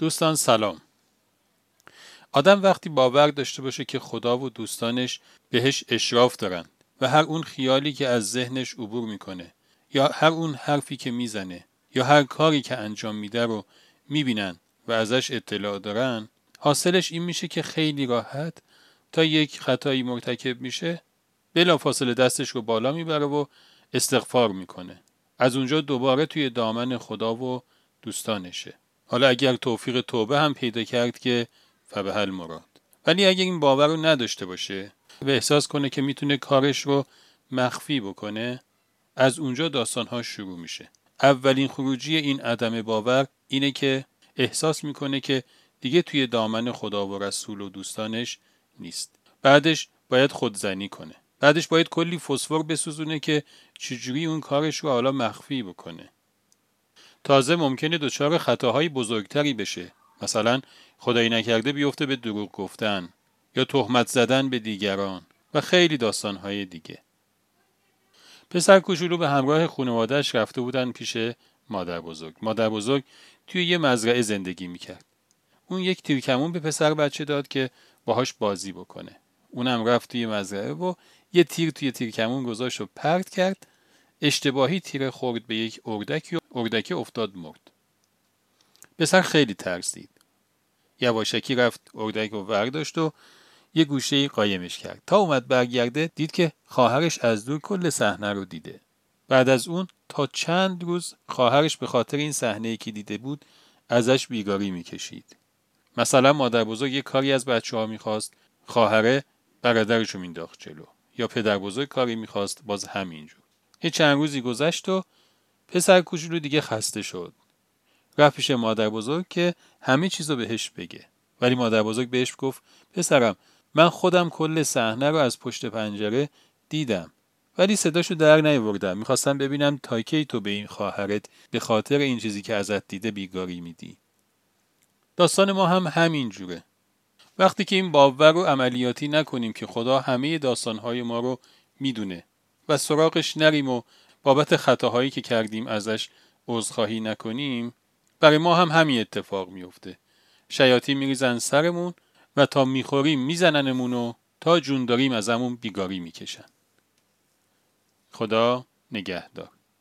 دوستان سلام. آدم وقتی باور داشته باشه که خدا و دوستانش بهش اشراف دارن و هر اون خیالی که از ذهنش عبور می‌کنه یا هر اون حرفی که می‌زنه یا هر کاری که انجام میده رو می‌بینن و ازش اطلاع دارن حاصلش این میشه که خیلی راحت تا یک خطایی مرتکب میشه بلافاصله دستش رو بالا می‌بره و استغفار می‌کنه. از اونجا دوباره توی دامن خدا و دوستانشه. حالا اگر توفیق توبه هم پیدا کرد که فبهل مراد. ولی اگر این باور رو نداشته باشه و احساس کنه که می‌تونه کارش رو مخفی بکنه از اونجا داستانها شروع میشه. اولین خروجی این عدم باور اینه که احساس می‌کنه که دیگه توی دامن خدا و رسول و دوستانش نیست. بعدش باید خودزنی کنه. بعدش باید کلی فسفر بسوزونه که چجوری اون کارش رو حالا مخفی بکنه. تازه ممکنه دچار خطاهای بزرگتری بشه. مثلا خدایی نکرده بیفته به دروغ گفتن یا تهمت زدن به دیگران و خیلی داستانهای دیگه. پسر کوچولو به همراه خانوادهش رفته بودن پیش مادر بزرگ مادر بزرگ توی یه مزرعه زندگی می‌کرد. اون یک تیرکمون به پسر بچه داد که باهاش بازی بکنه. اونم رفت توی مزرعه و یه تیر توی تیرکمون گذاشت و پرت کرد. اشتباهی تیر خورد به یک اردک و اردک افتاد مرد. پسر خیلی ترسید. یواشکی رفت اردک رو ورداشت و یه گوشه قایمش کرد. تا اومد برگرده دید که خواهرش از دور کل صحنه رو دیده. بعد از اون تا چند روز خواهرش به خاطر این صحنه که دیده بود ازش بیگاری می‌کشید. مثلا مادر بزرگ یه کاری از بچه ها می‌خواست خواهره برادرش رو مینداخت جلو. یا پدر بزرگ کاری می‌خواست باز همینجور. یه چند روزی گذشت و پسر کوچولو دیگه خسته شد. رفت پیش مادر بزرگ که همه چیز رو بهش بگه. ولی مادر بزرگ بهش گفت پسرم من خودم کل صحنه رو از پشت پنجره دیدم. ولی صداشو در نیاوردم. می‌خواستم ببینم تا کی تو به این خواهرت به خاطر این چیزی که ازت دیده بیگاری میدی. داستان ما هم همین جوره. وقتی که این باور رو عملیاتی نکنیم که خدا همه داستانهای ما رو می‌دونه و سراغش نریم و بابت خطاهایی که کردیم ازش عذرخواهی نکنیم برای ما هم همین اتفاق میفته شیاطین میریزن سرمون و تا می‌خوریم میزننمون و تا جون داریم ازمون بیگاری می‌کشن. خدا نگهدار.